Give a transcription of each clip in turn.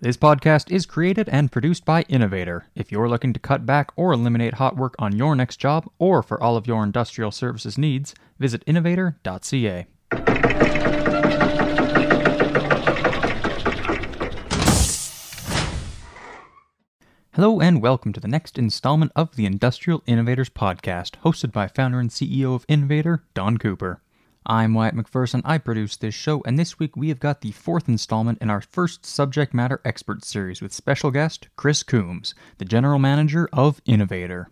This podcast is created and produced by Innovator. If you're looking to cut back or eliminate hot work on your next job or for all of your industrial services needs, visit innovator.ca. Hello and welcome to the next installment of the Industrial Innovators Podcast, hosted by founder and CEO of Innovator, Don Cooper. I'm Wyatt McPherson. I produce this show, and this week we have got the fourth installment in our first subject matter expert series with special guest Chris Coombs, the general manager of Innovator.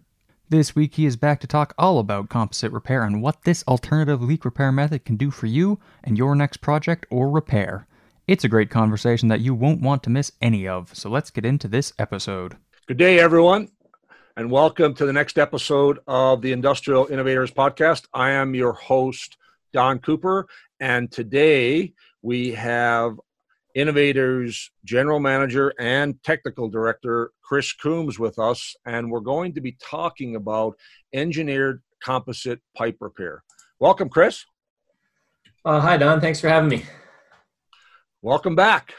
This week he is back to talk all about composite repair and what this alternative leak repair method can do for you and your next project or repair. It's a great conversation that you won't want to miss any of, so let's get into this episode. Good day, everyone, and welcome to the next episode of the Industrial Innovators Podcast. I am your host, Don Cooper, and today we have Innovators General Manager and Technical Director Chris Coombs with us, and we're going to be talking about engineered composite pipe repair. Welcome, Chris. Uh, hi, Don. Thanks for having me. Welcome back.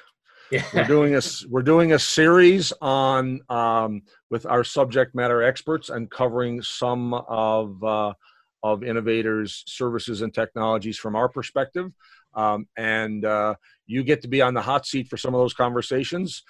Yeah. we're doing a we're doing a series on um, with our subject matter experts and covering some of uh, of innovators, services, and technologies from our perspective. Um, and uh, you get to be on the hot seat for some of those conversations.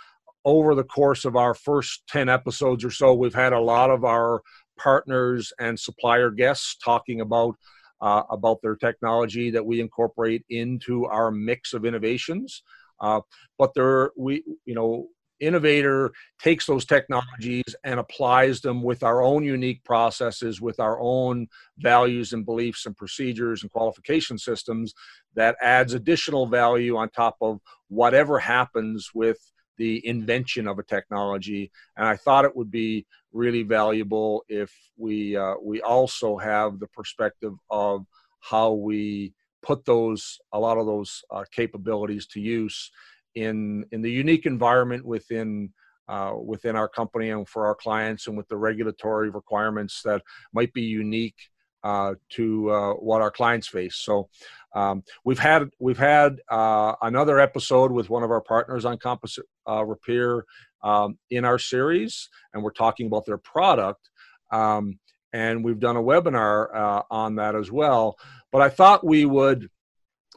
Over the course of our first 10 episodes or so, we've had a lot of our partners and supplier guests talking about uh, about their technology that we incorporate into our mix of innovations. Uh, but there, we, you know, innovator takes those technologies and applies them with our own unique processes with our own values and beliefs and procedures and qualification systems that adds additional value on top of whatever happens with the invention of a technology. And i thought it would be really valuable if we uh, we also have the perspective of how we put those a lot of those uh, capabilities to use in in the unique environment within uh, within our company and for our clients and with the regulatory requirements that might be unique uh, to uh, what our clients face. So um, we've had we've had uh, another episode with one of our partners on composite uh, repair um, in our series, and we're talking about their product. Um, and we've done a webinar uh, on that as well. But I thought we would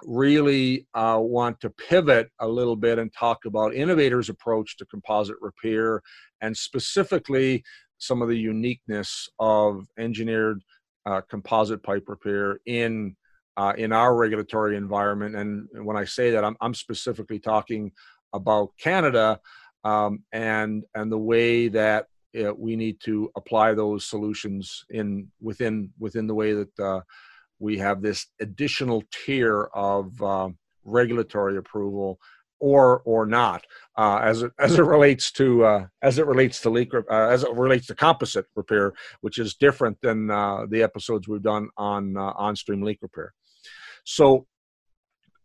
really uh, want to pivot a little bit and talk about innovators' approach to composite repair and specifically some of the uniqueness of engineered uh, composite pipe repair in uh, in our regulatory environment. And when I say that, I'm, I'm specifically talking about Canada um, and and the way that uh, we need to apply those solutions in within within the way that uh, we have this additional tier of uh, regulatory approval or or not uh, as it as it relates to uh, as it relates to leak uh, as it relates to composite repair, which is different than uh, the episodes we've done on uh, on steam leak repair. So,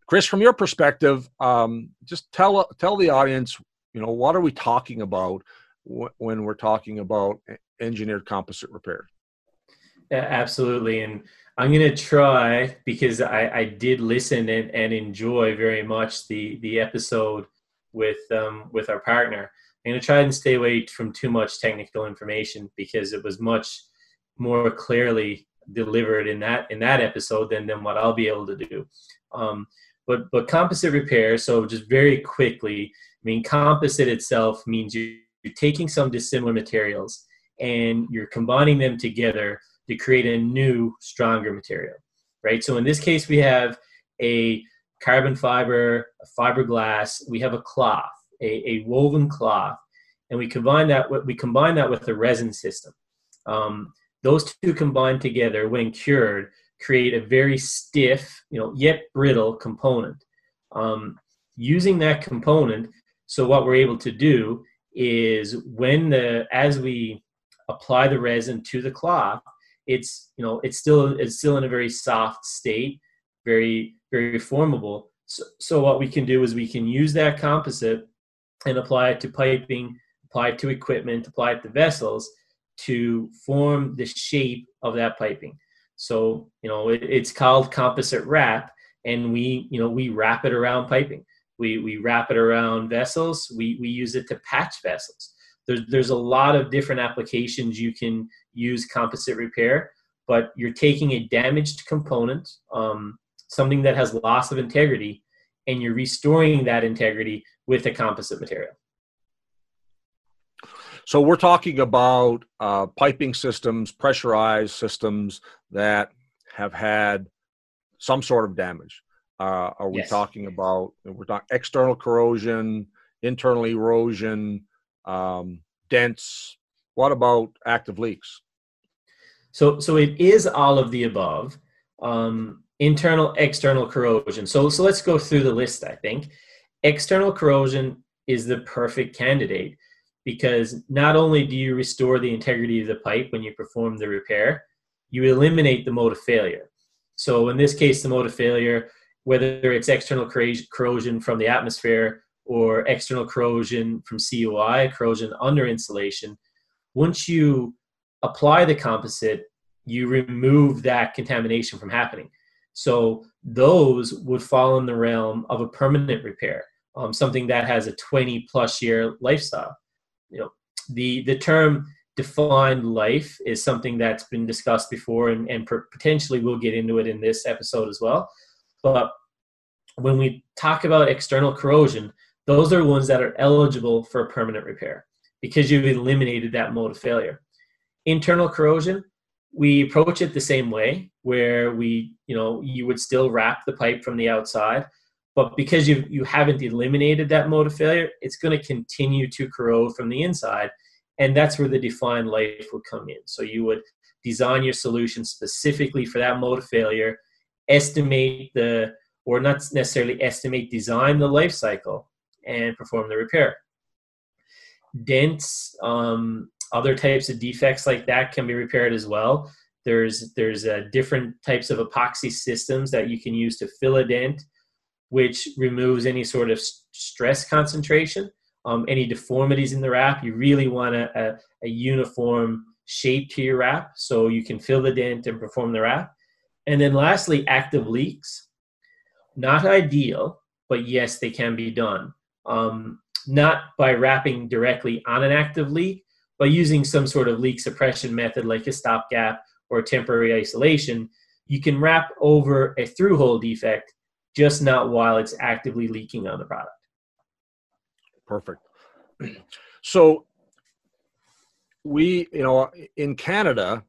Chris, from your perspective, um, just tell tell the audience, you know, what are we talking about w- when we're talking about engineered composite repair? Yeah, absolutely, and I'm gonna try because I, I did listen and, and enjoy very much the the episode with um, with our partner. I'm gonna try and stay away from too much technical information because it was much more clearly delivered in that in that episode than than what I'll be able to do. Um, but but composite repair. So just very quickly, I mean composite itself means you're taking some dissimilar materials and you're combining them together to create a new, stronger material, right? So in this case, we have a carbon fiber, a fiberglass, we have a cloth, a, a woven cloth, and we combine that with, we combine that with a resin system. Um, those two combined together, when cured, create a very stiff, you know, yet brittle component. Um, using that component, so what we're able to do is when the as we apply the resin to the cloth, it's you know it's still it's still in a very soft state very very formable. So, so what we can do is we can use that composite and apply it to piping apply it to equipment apply it to vessels to form the shape of that piping. So you know it, it's called composite wrap and we you know we wrap it around piping. We, we wrap it around vessels, we, we use it to patch vessels. There's, there's a lot of different applications you can use composite repair, but you're taking a damaged component, um, something that has loss of integrity, and you're restoring that integrity with a composite material. So we're talking about uh, piping systems, pressurized systems that have had some sort of damage. Uh, are we yes. talking about we're talking external corrosion, internal erosion, um, dents? What about active leaks? So, so it is all of the above. Um, internal, external corrosion. So, so let's go through the list. I think external corrosion is the perfect candidate because not only do you restore the integrity of the pipe when you perform the repair, you eliminate the mode of failure. So in this case, the mode of failure, whether it's external corrosion from the atmosphere or external corrosion from CUI, corrosion under insulation, once you apply the composite, you remove that contamination from happening. So those would fall in the realm of a permanent repair, um, something that has a 20 plus year lifestyle. You know, the the term defined life is something that's been discussed before, and, and potentially we'll get into it in this episode as well. But when we talk about external corrosion, those are ones that are eligible for a permanent repair because you've eliminated that mode of failure. Internal corrosion, we approach it the same way where we you know you would still wrap the pipe from the outside but because you you haven't eliminated that mode of failure it's going to continue to corrode from the inside and that's where the defined life would come in. So you would design your solution specifically for that mode of failure estimate the or not necessarily estimate design the life cycle and perform the repair. Dents um, other types of defects like that can be repaired as well. There's there's uh, different types of epoxy systems that you can use to fill a dent, which removes any sort of stress concentration, um, any deformities in the wrap. You really want a, a, a uniform shape to your wrap so you can fill the dent and perform the wrap. And then lastly, active leaks. Not ideal, but yes, they can be done. Um, not by wrapping directly on an active leak, by using some sort of leak suppression method like a stopgap or temporary isolation, you can wrap over a through hole defect, just not while it's actively leaking on the product. Perfect. So we, you know, in Canada,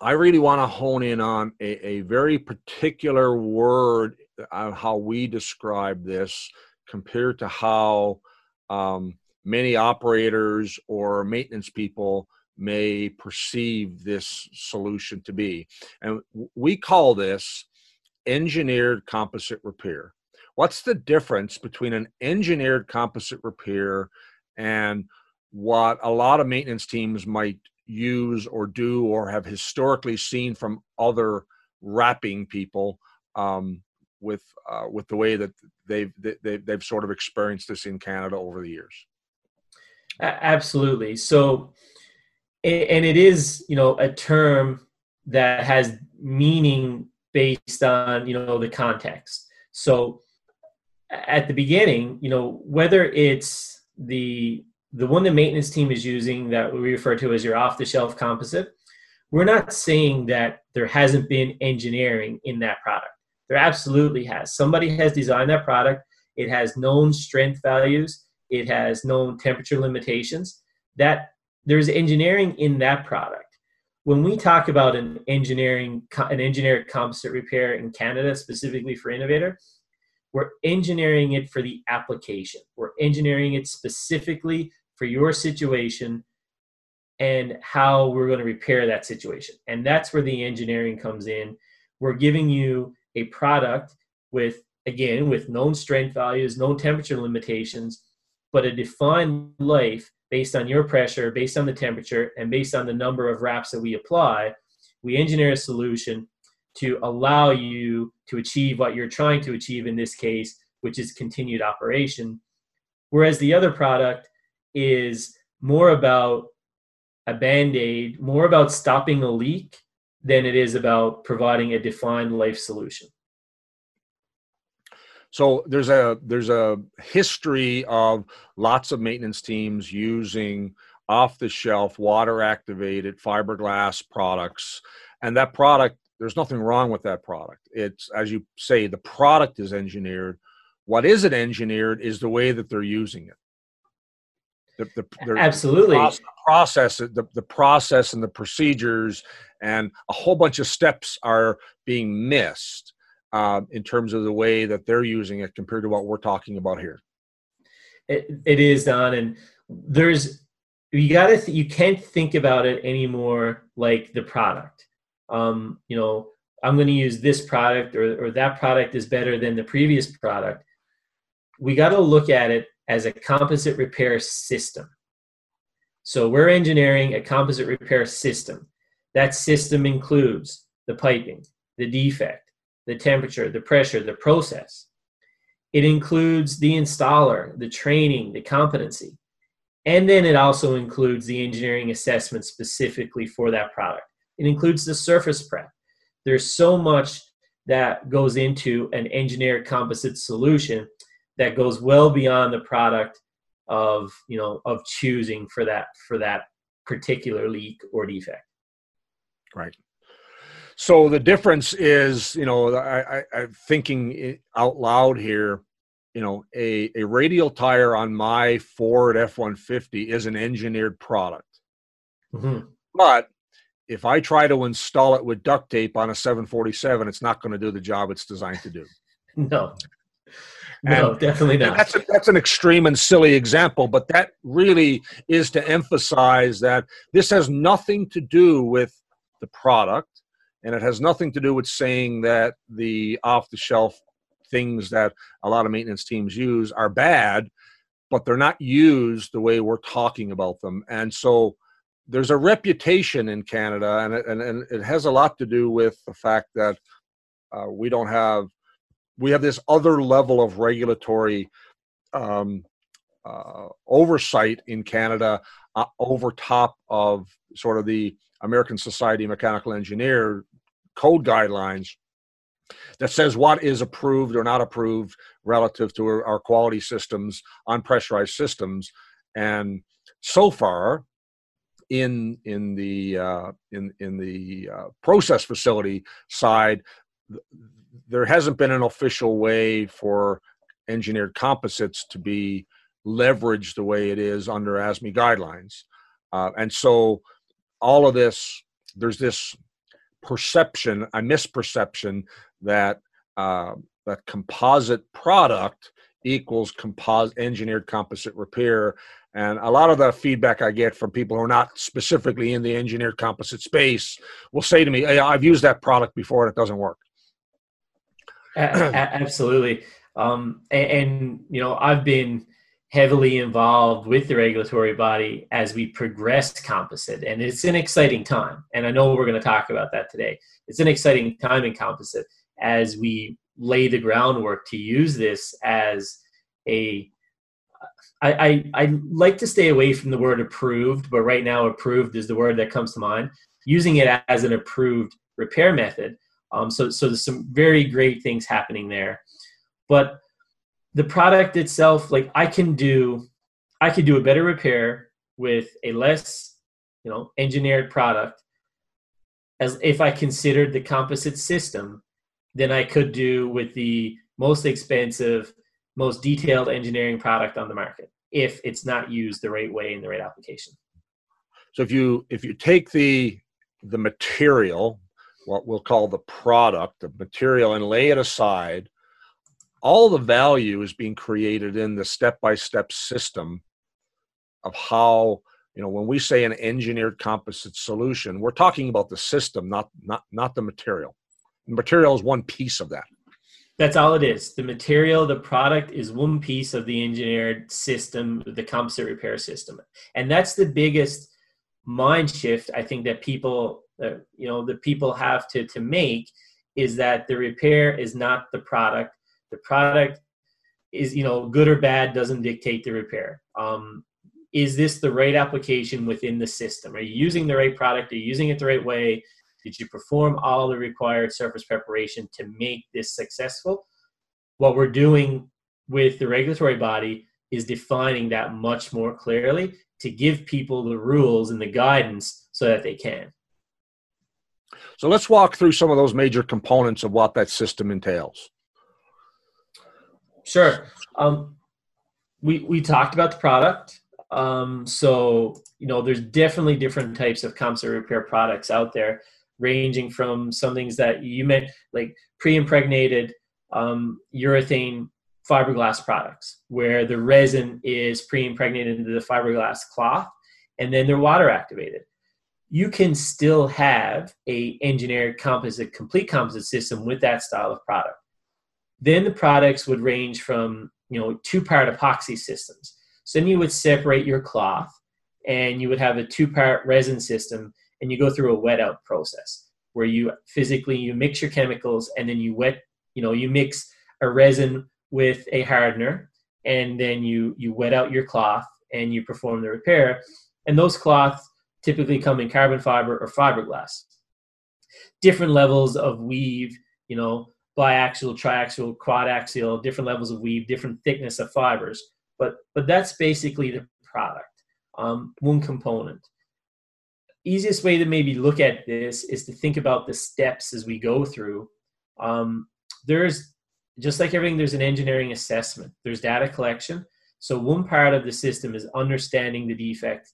I really want to hone in on a, a very particular word on how we describe this compared to how um, many operators or maintenance people may perceive this solution to be. And we call this engineered composite repair. What's the difference between an engineered composite repair and what a lot of maintenance teams might use or do or have historically seen from other wrapping people um, with uh, with the way that they've they, they've sort of experienced this in Canada over the years? Absolutely. So, and it is, you know, a term that has meaning based on, you know, the context. So, at the beginning, you know, whether it's the the one the maintenance team is using that we refer to as your off-the-shelf composite, we're not saying that there hasn't been engineering in that product. There absolutely has. Somebody has designed that product. It has known strength values it has known temperature limitations that there's engineering in that product. When we talk about an engineering an engineered composite repair in canada specifically for innovator we're engineering it for the application. We're engineering it specifically for your situation and how we're going to repair that situation. And that's where the engineering comes in. We're giving you a product with again with known strength values known temperature limitations but a defined life based on your pressure, based on the temperature, and based on the number of wraps that we apply, we engineer a solution to allow you to achieve what you're trying to achieve in this case, which is continued operation. Whereas the other product is more about a band aid, more about stopping a leak than it is about providing a defined life solution. So there's a there's a history of lots of maintenance teams using off the shelf water activated fiberglass products, and that product there's nothing wrong with that product. It's as you say the product is engineered. What isn't engineered is the way that they're using it. The, the, Absolutely. The process, the, the process and the procedures and a whole bunch of steps are being missed uh, in terms of the way that they're using it compared to what we're talking about here. It, it is Don, and there's you gotta th- you can't think about it anymore like the product. Um, you know, I'm going to use this product or, or that product is better than the previous product. We got to look at it as a composite repair system. So we're engineering a composite repair system. That system includes the piping, the defect, the temperature, the pressure, the process. It includes the installer, the training, the competency. And then it also includes the engineering assessment specifically for that product. It includes the surface prep. There's so much that goes into an engineered composite solution that goes well beyond the product of you know of choosing for that for that particular leak or defect right so the difference is you know i, I i'm thinking out loud here you know a, a radial tire on my ford f-150 is an engineered product mm-hmm. but if i try to install it with duct tape on a 747 it's not going to do the job it's designed to do no no, and, definitely not. That's, a, that's an extreme and silly example, but that really is to emphasize that this has nothing to do with the product, and it has nothing to do with saying that the off the shelf things that a lot of maintenance teams use are bad, but they're not used the way we're talking about them. And so there's a reputation in Canada, and it, and, and it has a lot to do with the fact that uh, we don't have we have this other level of regulatory um, uh, oversight in Canada uh, over top of sort of the American Society of Mechanical Engineer code guidelines that says what is approved or not approved relative to our, quality systems on pressurized systems and so far in in the uh, in in the uh, process facility side there hasn't been an official way for engineered composites to be leveraged the way it is under ASME guidelines. Uh, and so all of this, there's this perception, a misperception that uh, that composite product equals composite engineered composite repair. And a lot of the feedback I get from people who are not specifically in the engineered composite space will say to me, hey, I've used that product before and it doesn't work absolutely. Um, and, and, you know, I've been heavily involved with the regulatory body as we progress composite, and it's an exciting time. And I know we're going to talk about that today. It's an exciting time in composite as we lay the groundwork to use this as a I, I, I like to stay away from the word approved, but right now approved is the word that comes to mind. Using it as an approved repair method um, so, so there's some very great things happening there. But the product itself, like I can do, I could do a better repair with a less, you know, engineered product as if I considered the composite system than I could do with the most expensive, most detailed engineering product on the market if it's not used the right way in the right application. So if you if you take the the material what we'll call the product, the material, and lay it aside, all the value is being created in the step by step system of how you know when we say an engineered composite solution we're talking about the system not not not the material. The material is one piece of that. That's all it is. The material the product is one piece of the engineered system the composite repair system. And that's the biggest mind shift i think that people that you know the people have to to make is that the repair is not the product the product is you know good or bad doesn't dictate the repair. Um, is this the right application within the system? Are you using the right product? Are you using it the right way? Did you perform all the required surface preparation to make this successful? What we're doing with the regulatory body is defining that much more clearly to give people the rules and the guidance so that they can. So let's walk through some of those major components of what that system entails. Sure. Um, we we talked about the product. Um, so you know, there's definitely different types of composite repair products out there, ranging from some things that you meant like pre-impregnated um, urethane fiberglass products, where the resin is pre-impregnated into the fiberglass cloth, and then they're water activated. You can still have a engineered composite, complete composite system with that style of product. Then the products would range from you know two-part epoxy systems. So then you would separate your cloth, and you would have a two-part resin system, and you go through a wet out process where you physically you mix your chemicals and then you wet you know you mix a resin with a hardener and then you you wet out your cloth and you perform the repair and those cloths typically come in carbon fiber or fiberglass different levels of weave you know biaxial triaxial quadaxial different levels of weave different thickness of fibers. But but that's basically the product um, one component. Easiest way to maybe look at this is to think about the steps as we go through. Um, there's just like everything there's an engineering assessment. There's data collection. So one part of the system is understanding the defect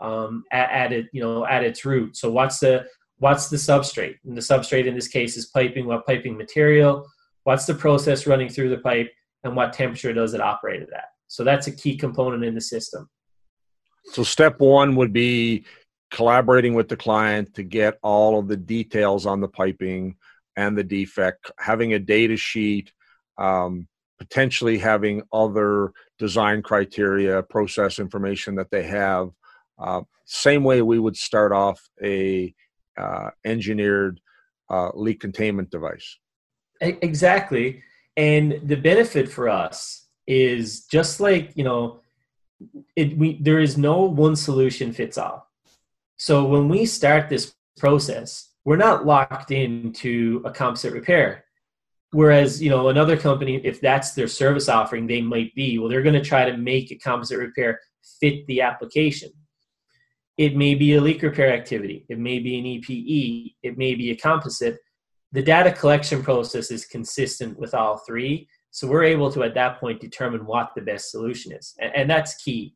um, at, at it you know at its root. So what's the what's the substrate? And the substrate in this case is piping what piping material what's the process running through the pipe and what temperature does it operate at. So that's a key component in the system. So step one would be collaborating with the client to get all of the details on the piping and the defect, having a data sheet, um, potentially having other design criteria, process information that they have. Uh, same way we would start off a uh, engineered uh, leak containment device. Exactly, and the benefit for us is just like you know, it, we there is no one solution fits all. So when we start this process, we're not locked into a composite repair. Whereas, you know, another company, if that's their service offering, they might be, well, they're going to try to make a composite repair fit the application. It may be a leak repair activity. It may be an EPE. It may be a composite. The data collection process is consistent with all three. So we're able to, at that point, determine what the best solution is. And, that's key.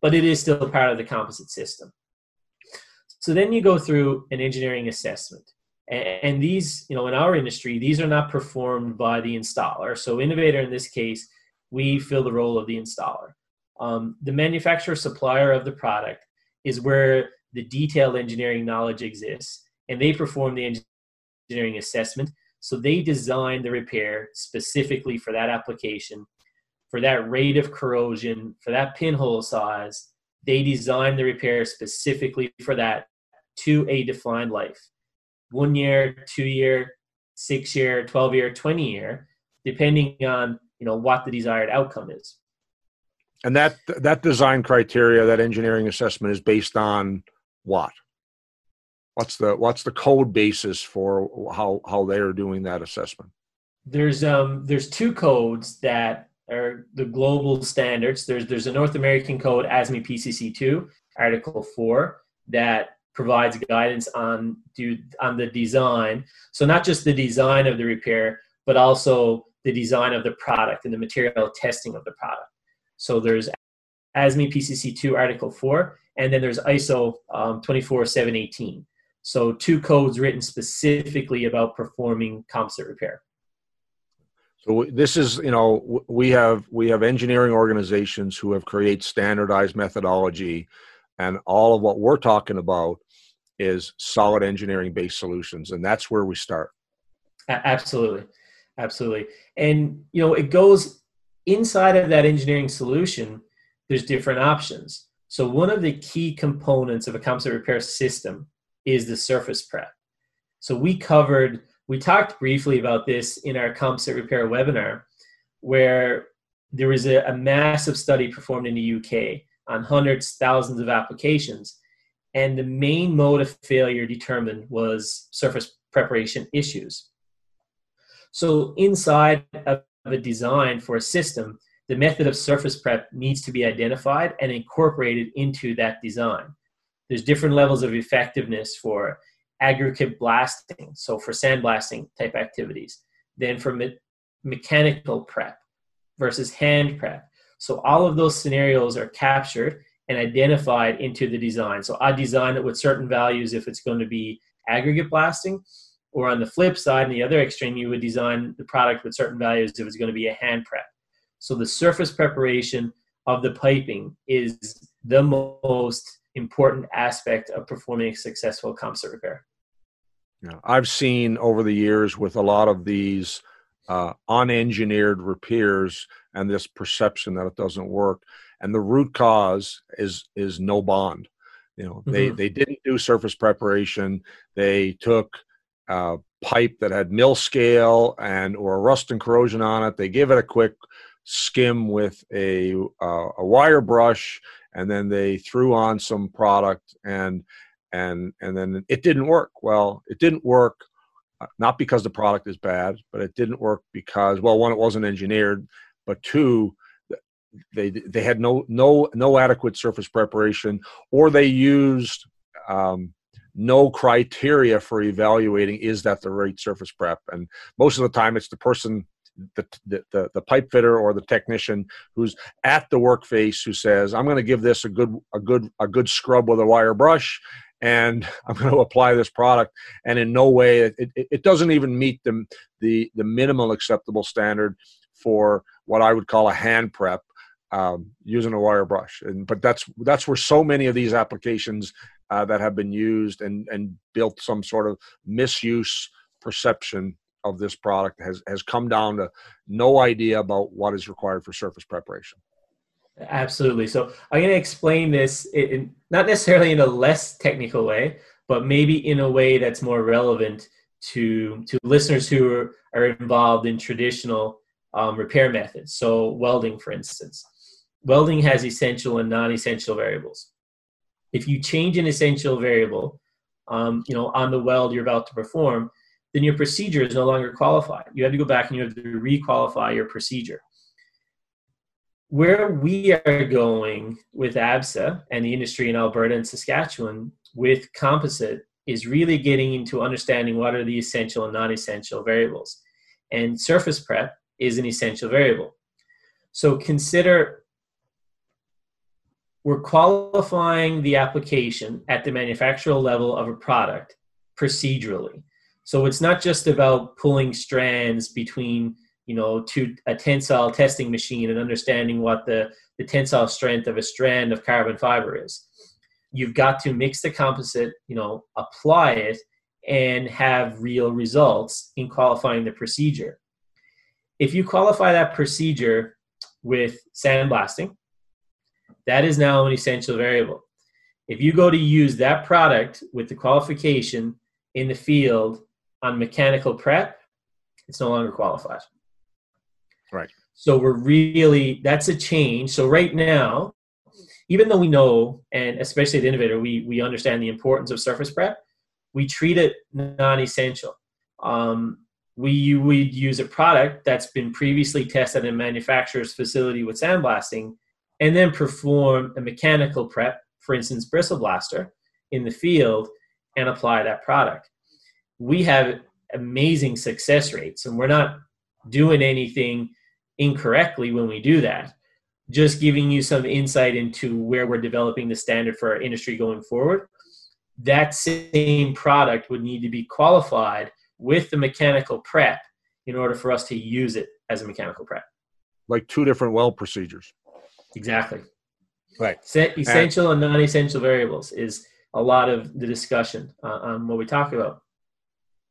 But it is still part of the composite system. So then you go through an engineering assessment. And these, you know, in our industry, these are not performed by the installer. So Innovator, in this case, we fill the role of the installer. Um, the manufacturer supplier of the product is where the detailed engineering knowledge exists, and they perform the engineering assessment. So they design the repair specifically for that application, for that rate of corrosion, for that pinhole size. They design the repair specifically for that to a defined life one year, two year, six year, 12 year, 20 year, depending on you know what the desired outcome is. And that that design criteria, that engineering assessment is based on what? What's the what's the code basis for how how they are doing that assessment? There's um there's two codes that are the global standards. There's there's a North American code ASME PCC2 Article 4 that provides guidance on do on the design. So not just the design of the repair, but also the design of the product and the material testing of the product. So there's ASME PCC2 Article 4, and then there's ISO um, 24718. So two codes written specifically about performing composite repair. So this is, you know, we have we have engineering organizations who have created standardized methodology and all of what we're talking about is solid engineering based solutions. And that's where we start. Absolutely. Absolutely. And, you know, it goes inside of that engineering solution, there's different options. So, one of the key components of a composite repair system is the surface prep. So, we covered, we talked briefly about this in our composite repair webinar, where there was a, a massive study performed in the UK on hundreds, thousands of applications. And the main mode of failure determined was surface preparation issues. So inside of a design for a system, the method of surface prep needs to be identified and incorporated into that design. There's different levels of effectiveness for aggregate blasting, so for sandblasting type activities, then for me- mechanical prep versus hand prep. So all of those scenarios are captured and identified into the design. So I design it with certain values if it's going to be aggregate blasting, or on the flip side, in the other extreme, you would design the product with certain values if it's going to be a hand prep. So the surface preparation of the piping is the most important aspect of performing a successful composite repair. Yeah, I've seen over the years with a lot of these uh, unengineered repairs and this perception that it doesn't work, and the root cause is is no bond. You know, mm-hmm. they they didn't do surface preparation. They took uh, pipe that had mill scale and or rust and corrosion on it. They give it a quick skim with a uh, a wire brush, and then they threw on some product and and and then it didn't work. Well, it didn't work uh, not because the product is bad, but it didn't work because well, one, it wasn't engineered, but two, they they had no no no adequate surface preparation, or they used um, no criteria for evaluating is that the right surface prep, and most of the time it's the person. The, the, the pipe fitter or the technician who's at the work face who says i'm going to give this a good a good a good scrub with a wire brush and I'm going to apply this product. And in no way, it, it, it, doesn't even meet the, the, the minimal acceptable standard for what I would call a hand prep um, using a wire brush. And, but that's, that's where so many of these applications uh, that have been used and, and built some sort of misuse perception of this product has, has come down to no idea about what is required for surface preparation. Absolutely. So I'm going to explain this in, not necessarily in a less technical way, but maybe in a way that's more relevant to to listeners who are, are involved in traditional um, repair methods. So welding, for instance, welding has essential and non-essential variables. If you change an essential variable, um, you know, on the weld you're about to perform, then your procedure is no longer qualified. You have to go back and you have to requalify your procedure where we are going with ABSA and the industry in Alberta and Saskatchewan with composite is really getting into understanding what are the essential and non-essential variables. And surface prep is an essential variable. So consider we're qualifying the application at the manufacturer level of a product procedurally. So it's not just about pulling strands between you know, to a tensile testing machine and understanding what the, the tensile strength of a strand of carbon fiber is. You've got to mix the composite, you know, apply it, and have real results in qualifying the procedure. If you qualify that procedure with sandblasting, that is now an essential variable. If you go to use that product with the qualification in the field on mechanical prep, it's no longer qualified. Right. So we're really that's a change. So right now, even though we know, and especially at Innovator, we we understand the importance of surface prep, we treat it non-essential. Um, we would use a product that's been previously tested in a manufacturer's facility with sandblasting, and then perform a mechanical prep, for instance, bristle blaster, in the field, and apply that product. We have amazing success rates, and we're not doing anything incorrectly when we do that. Just giving you some insight into where we're developing the standard for our industry going forward. That same product would need to be qualified with the mechanical prep in order for us to use it as a mechanical prep. Like two different weld procedures. Exactly. Right. Essential and, and non essential variables is a lot of the discussion uh, on what we talk about.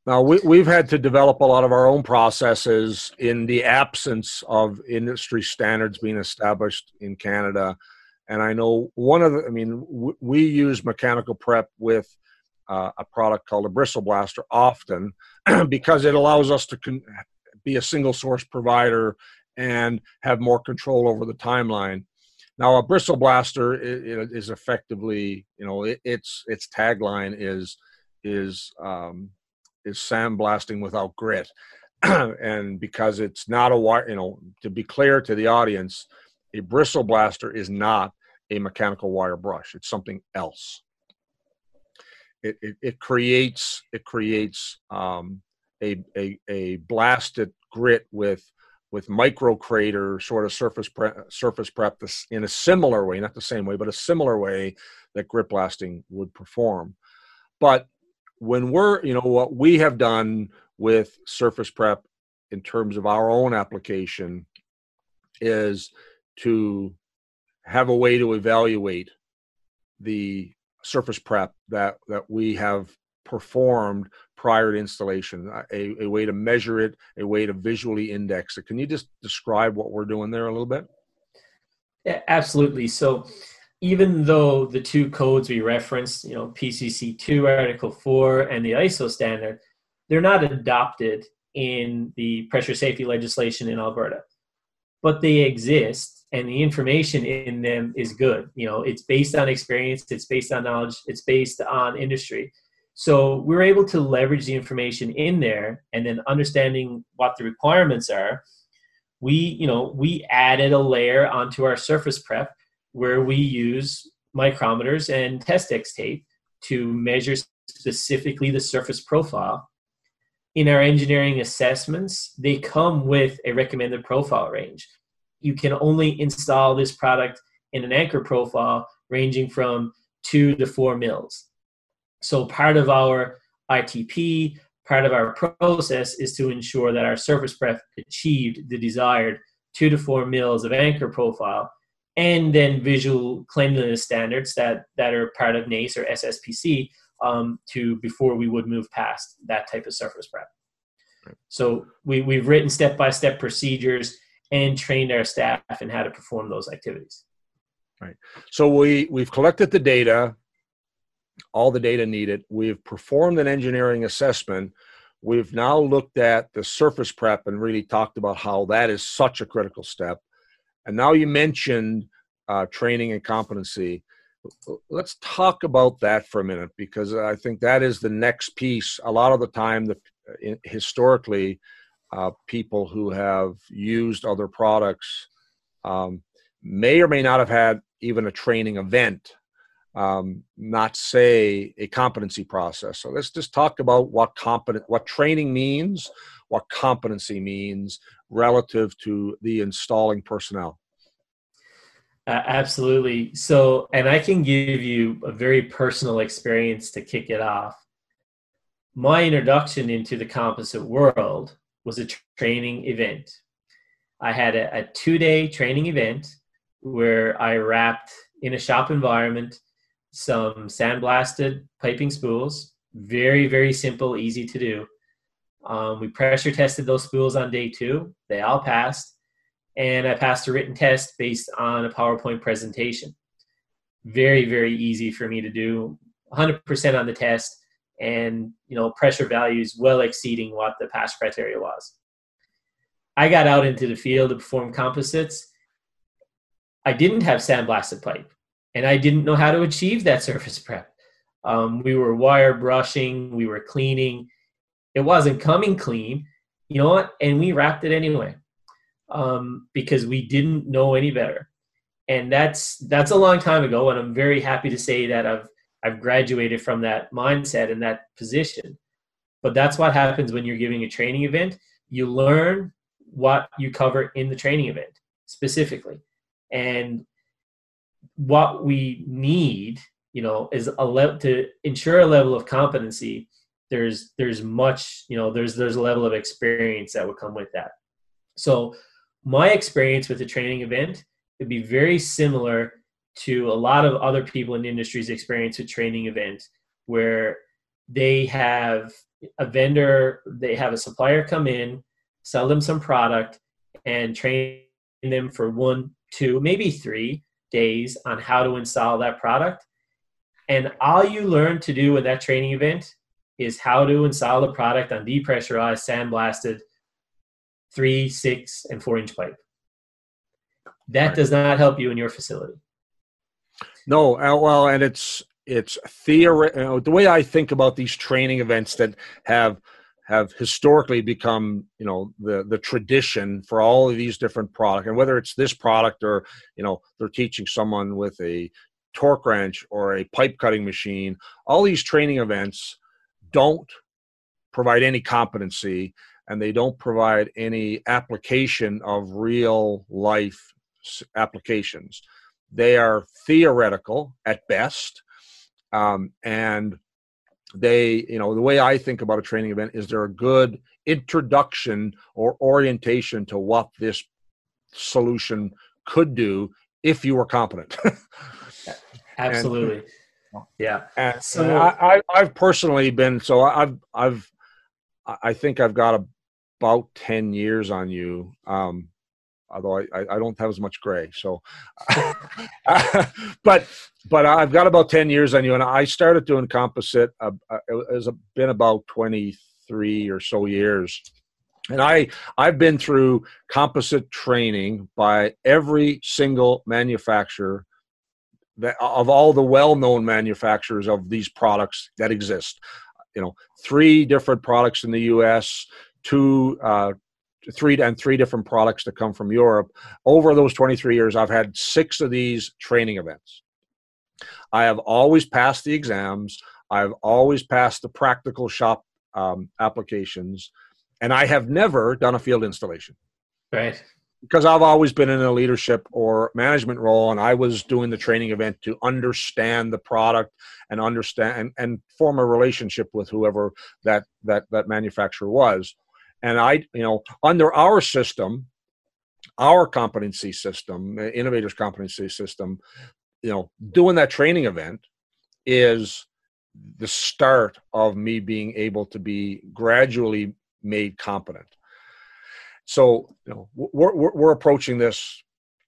Now, we, we've had to develop a lot of our own processes in the absence of industry standards being established in Canada. And I know one of the, I mean, w- we use mechanical prep with uh, a product called a bristle blaster often because it allows us to con- be a single source provider and have more control over the timeline. Now, a bristle blaster is, is effectively, you know, it, its its tagline is is um, is sandblasting without grit. and because it's not a wire, you know, to be clear to the audience, a bristle blaster is not a mechanical wire brush. It's something else. It, it, it creates it creates um, a, a, a blasted grit with with micro crater sort of surface prep, surface prep in a similar way, not the same way, but a similar way that grit blasting would perform. But when we're, you know, what we have done with surface prep in terms of our own application is to have a way to evaluate the surface prep that that we have performed prior to installation uh, a, a way to measure it a way to visually index it. Can you just describe what we're doing there a little bit? Yeah, absolutely. So even though the two codes we referenced you know pcc2 article 4 and the iso standard they're not adopted in the pressure safety legislation in alberta. But they exist and the information in them is good. You know it's based on experience it's based on knowledge it's based on industry so we're able to leverage the information in there and then understanding what the requirements are. We, you know, we added a layer onto our surface prep where we use micrometers and Testex tape to measure specifically the surface profile. In our engineering assessments, they come with a recommended profile range. You can only install this product in an anchor profile ranging from two to four mils. So part of our ITP, part of our process is to ensure that our surface prep achieved the desired two to four mils of anchor profile and then visual cleanliness standards that, that are part of NACE or SSPC um, to before we would move past that type of surface prep. So we, we've written step-by-step procedures and trained our staff in how to perform those activities. Right. So we, we've collected the data all the data needed. We've performed an engineering assessment. We've now looked at the surface prep and really talked about how that is such a critical step. And now you mentioned uh, training and competency. Let's talk about that for a minute because I think that is the next piece. A lot of the time, the, historically, uh, people who have used other products um, may or may not have had even a training event um, not say a competency process. So let's just talk about what competent, what training means, what competency means relative to the installing personnel. Uh, absolutely. So, and I can give you a very personal experience to kick it off. My introduction into the composite world was a training event. I had a, a two day training event where I wrapped in a shop environment some sandblasted piping spools. Very, very simple, easy to do. Um, we pressure tested those spools on day two. They all passed. And I passed a written test based on a PowerPoint presentation. Very, very easy for me to do. 100% on the test and you know pressure values well exceeding what the pass criteria was. I got out into the field to perform composites. I didn't have sandblasted pipe and I didn't know how to achieve that surface prep. Um, we were wire brushing, we were cleaning. It wasn't coming clean, you know what? And we wrapped it anyway um, because we didn't know any better. And that's that's a long time ago, and I'm very happy to say that I've I've graduated from that mindset and that position. But that's what happens when you're giving a training event. You learn what you cover in the training event specifically, and what we need, you know, is a level to ensure a level of competency. There's there's much, you know, there's there's a level of experience that would come with that. So my experience with the training event would be very similar to a lot of other people in the industry's experience with training event where they have a vendor, they have a supplier come in, sell them some product, and train them for one, two, maybe three days on how to install that product. And all you learn to do in that training event is how to install the product on depressurized, sandblasted three, six, and four inch pipe. That right. does not help you in your facility. No, uh, well, and it's it's theory. You know, the way I think about these training events that have have historically become you know the the tradition for all of these different products and whether it's this product or you know they're teaching someone with a torque wrench or a pipe cutting machine all these training events don't provide any competency and they don't provide any application of real life applications. They are theoretical at best um, and they you know the way i think about a training event is there a good introduction or orientation to what this solution could do if you were competent. Absolutely. And, yeah. and so I, I have personally been so i've i've i think i've got about 10 years on you. Um although I, I don't have as much gray. So, but but I've got about ten years on you, and I started doing composite. Uh, uh it has been about twenty three or so years, and I I've been through composite training by every single manufacturer. That, of all the well-known manufacturers of these products that exist, you know, three different products in the U.S., two uh, three and three different products that come from Europe. Over those 23 years, I've had six of these training events. I have always passed the exams. I've always passed the practical shop um, applications, and I have never done a field installation. Right. Because I've always been in a leadership or management role, and I was doing the training event to understand the product and understand and, and form a relationship with whoever that that that manufacturer was. And I, you know, under our system, our competency system, uh, innovators competency system, you know, doing that training event is the start of me being able to be gradually made competent. So, you know, we're, we're, we're approaching this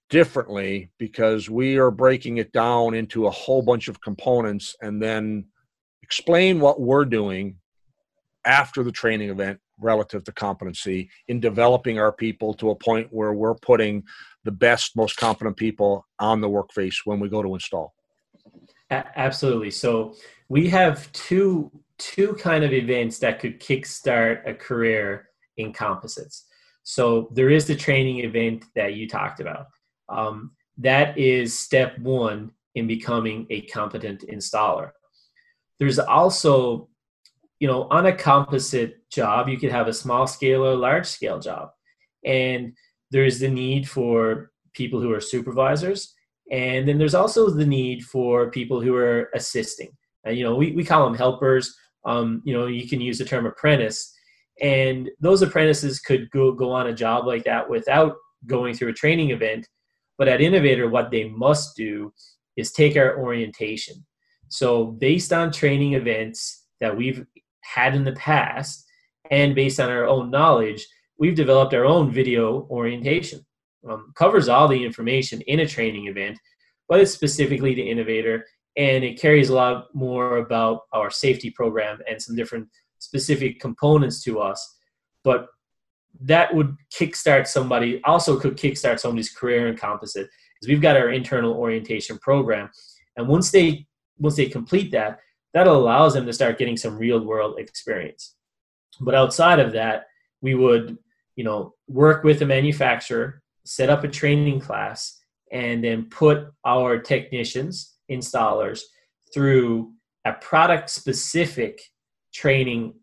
differently because we are breaking it down into a whole bunch of components and then explain what we're doing after the training event relative to competency in developing our people to a point where we're putting the best, most competent people on the workface when we go to install. Absolutely. So we have two two kind of events that could kickstart a career in composites. So there is the training event that you talked about. Um, that is step one in becoming a competent installer. There's also you know, on a composite job, you could have a small scale or large scale job. And there's the need for people who are supervisors. And then there's also the need for people who are assisting. And, you know, we, we call them helpers. Um, you know, you can use the term apprentice. And those apprentices could go, go on a job like that without going through a training event. But at Innovator, what they must do is take our orientation. So, based on training events that we've had in the past. And based on our own knowledge, we've developed our own video orientation. Um, covers all the information in a training event, but it's specifically to Innovator, and it carries a lot more about our safety program and some different specific components to us. But that would kickstart somebody, also could kickstart somebody's career in composite, because we've got our internal orientation program, and once they once they complete that, that allows them to start getting some real world experience. But outside of that, we would, you know, work with a manufacturer, set up a training class, and then put our technicians, installers, through a product specific training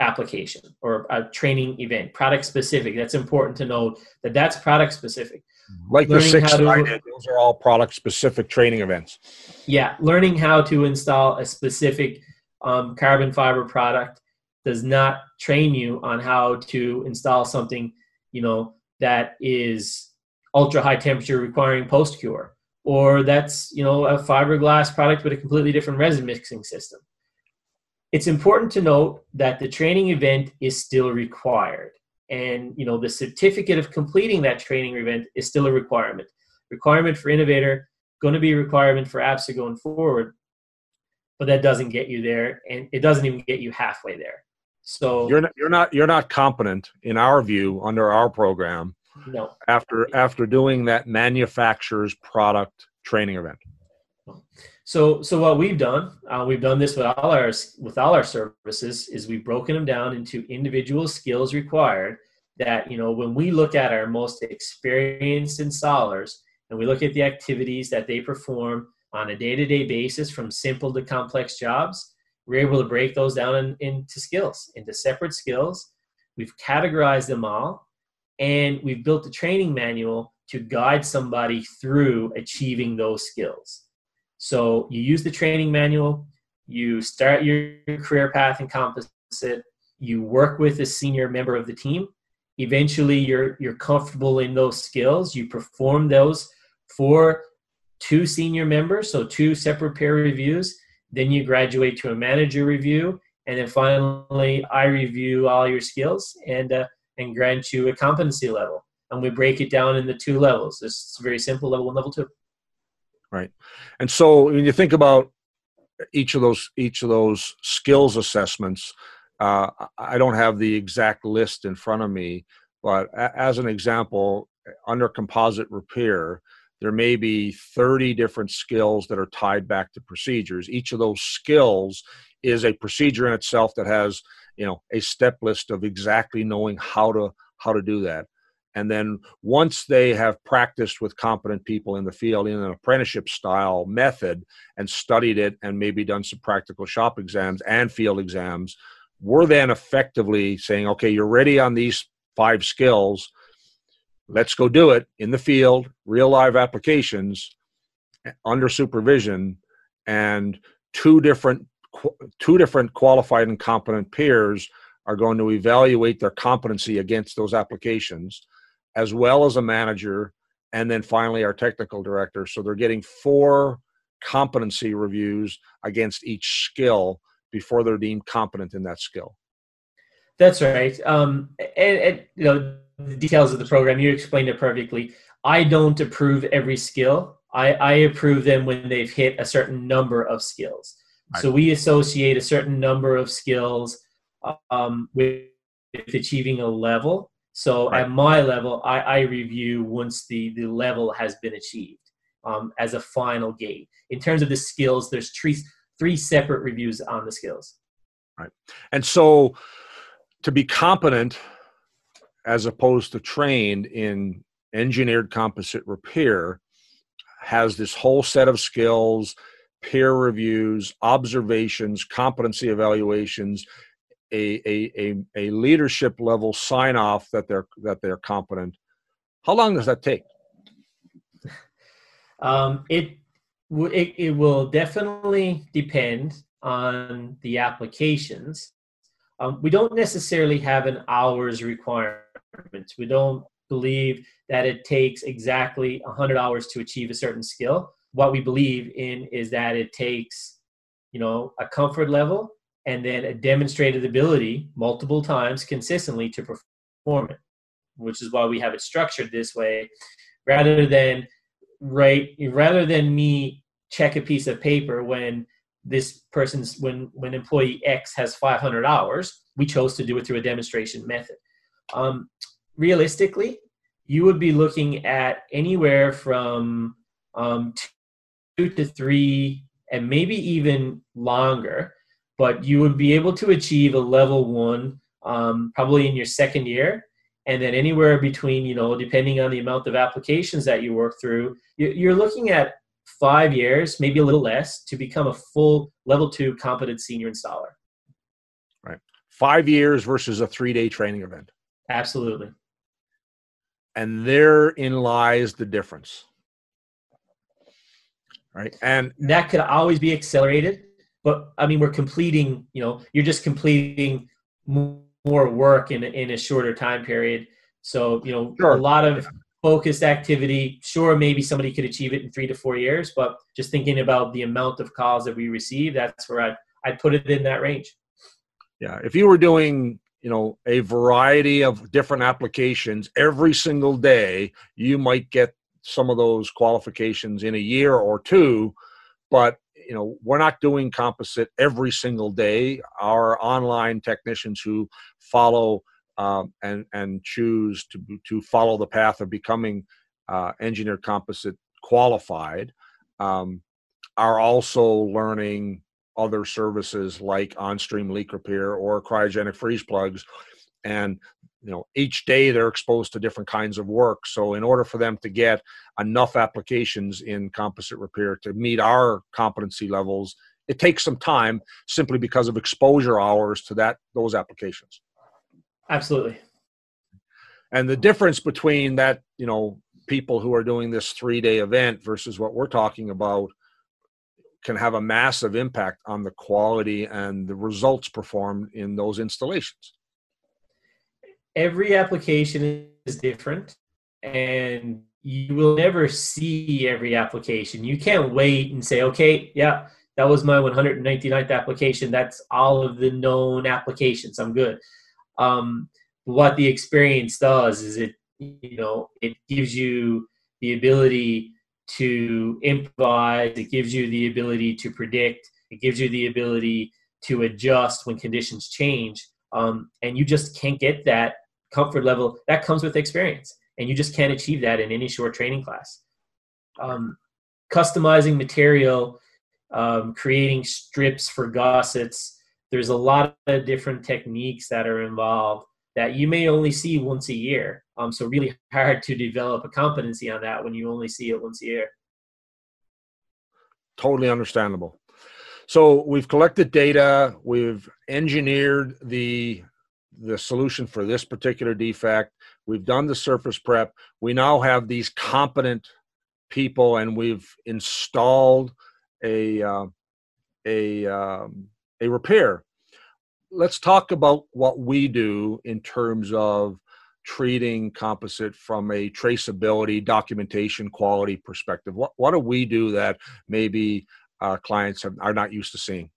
application or a training event product specific that's important to know that that's product specific like learning the six to, I did, those are all product specific training events. Yeah, learning how to install a specific um, carbon fiber product does not train you on how to install something, you know, that is ultra high temperature requiring post cure, or that's you know a fiberglass product with a completely different resin mixing system. It's important to note that the training event is still required and you know the certificate of completing that training event is still a requirement. Requirement for innovator going to be a requirement for ABSA going forward but that doesn't get you there and it doesn't even get you halfway there. So you're not you're not you're not competent in our view under our program no. after after doing that manufacturer's product training event So, so what we've done, uh, we've done this with all our with all our services, is we've broken them down into individual skills required. That you know, when we look at our most experienced installers, and we look at the activities that they perform on a day-to-day basis, from simple to complex jobs, we're able to break those down in, into skills, into separate skills. We've categorized them all, and we've built a training manual to guide somebody through achieving those skills. So you use the training manual, you start your career path in composite, you work with a senior member of the team. Eventually, you're you're comfortable in those skills. You perform those for two senior members, so two separate peer reviews. Then you graduate to a manager review, and then finally, I review all your skills and uh, and grant you a competency level. And we break it down into two levels. It's very simple: level one, level two right? And so when you think about each of those each of those skills assessments uh, i don't have the exact list in front of me but as an example under composite repair there may be 30 different skills that are tied back to procedures. Each of those skills is a procedure in itself that has you know a step list of exactly knowing how to how to do that and then once they have practiced with competent people in the field in an apprenticeship style method and studied it and maybe done some practical shop exams and field exams, we're then effectively saying, okay, you're ready on these five skills. Let's go do it in the field, real live applications under supervision and two different two different qualified and competent peers are going to evaluate their competency against those applications as well as a manager, and then finally our technical director. So they're getting four competency reviews against each skill before they're deemed competent in that skill. That's right. Um, and, and, you know the details of the program, you explained it perfectly. I don't approve every skill. I, I approve them when they've hit a certain number of skills. Right. So we associate a certain number of skills um, with, with achieving a level so right. at my level, I, I, review once the, the level has been achieved um, as a final gate. In terms of the skills, there's three, three separate reviews on the skills. Right. And so to be competent as opposed to trained in engineered composite repair has this whole set of skills, peer reviews, observations, competency evaluations, a, a, a, a leadership level sign off that they're that they're competent. How long does that take? Um, it, it it will definitely depend on the applications. Um, we don't necessarily have an hours requirement. We don't believe that it takes exactly 100 hours to achieve a certain skill. What we believe in is that it takes you know a comfort level and then a demonstrated ability multiple times consistently to perform it, which is why we have it structured this way, rather than right rather than me check a piece of paper when this person's when when employee X has 500 hours, we chose to do it through a demonstration method. Um, realistically, you would be looking at anywhere from um, two to three, and maybe even longer but you would be able to achieve a level one um, probably in your second year. And then anywhere between you know depending on the amount of applications that you work through you're looking at five years maybe a little less to become a full level two competent senior installer. Right. Five years versus a three day training event. Absolutely. And therein lies the difference. Right? And that could always be accelerated but I mean, we're completing, you know, you're just completing more work in a, in a shorter time period. So, you know, sure. a lot of focused activity. Sure, maybe somebody could achieve it in three to four years, but just thinking about the amount of calls that we receive, that's where I I put it in that range. Yeah, if you were doing you know a variety of different applications every single day, you might get some of those qualifications in a year or two. But you know we're not doing composite every single day. Our online technicians who follow um, and and choose to to follow the path of becoming uh, engineered composite qualified um, are also learning other services like on-stream leak repair or cryogenic freeze plugs. And you know each day they're exposed to different kinds of work. So in order for them to get enough applications in composite repair to meet our competency levels it takes some time simply because of exposure hours to that those applications. Absolutely. And the difference between that you know people who are doing this three day event versus what we're talking about can have a massive impact on the quality and the results performed in those installations every application is different and you will never see every application. You can't wait and say, okay, yeah, that was my 199th application. That's all of the known applications. I'm good. Um, what the experience does is it, you know, it gives you the ability to improvise. It gives you the ability to predict. It gives you the ability to adjust when conditions change. Um, and you just can't get that comfort level that comes with experience. And you just can't achieve that in any short training class. Um, customizing material um, creating strips for gussets there's a lot of different techniques that are involved that you may only see once a year. Um, so really hard to develop a competency on that when you only see it once a year. Totally understandable. So we've collected data we've engineered the the solution for this particular defect. We've done the surface prep. We now have these competent people, and we've installed a uh, a um, a repair. Let's talk about what we do in terms of treating composite from a traceability, documentation, quality perspective. What what do we do that maybe uh, clients have, are not used to seeing?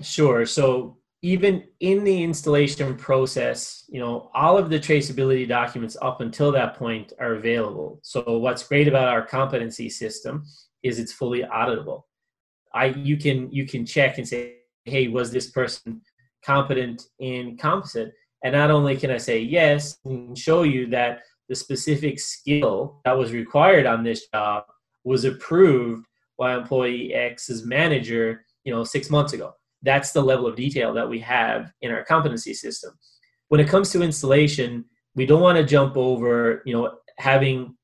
Sure. So even in the installation process, you know, all of the traceability documents up until that point are available. So what's great about our competency system is it's fully auditable. I you can you can check and say, hey, was this person competent in composite? And not only can I say yes, and show you that the specific skill that was required on this job was approved by employee X's manager, you know, six months ago that's the level of detail that we have in our competency system. When it comes to installation, we don't want to jump over, you know, having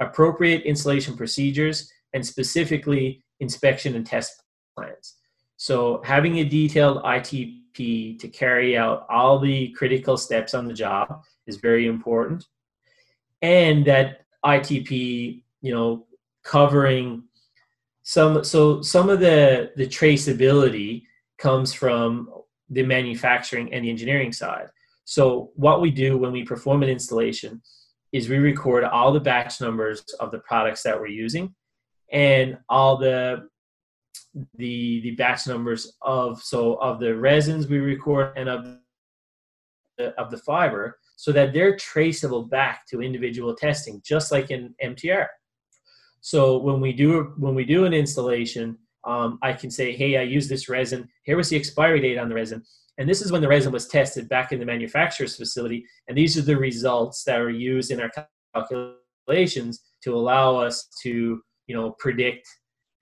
appropriate installation procedures and specifically inspection and test plans. So having a detailed ITP to carry out all the critical steps on the job is very important. And that ITP, you know, covering some so some of the the traceability comes from the manufacturing and the engineering side. So what we do when we perform an installation is we record all the batch numbers of the products that we're using and all the the the batch numbers of so of the resins we record and of the, of the fiber so that they're traceable back to individual testing just like in MTR. So when we do when we do an installation um, I can say, hey, I use this resin. Here was the expiry date on the resin. And this is when the resin was tested back in the manufacturer's facility. And these are the results that are used in our calculations to allow us to, you know, predict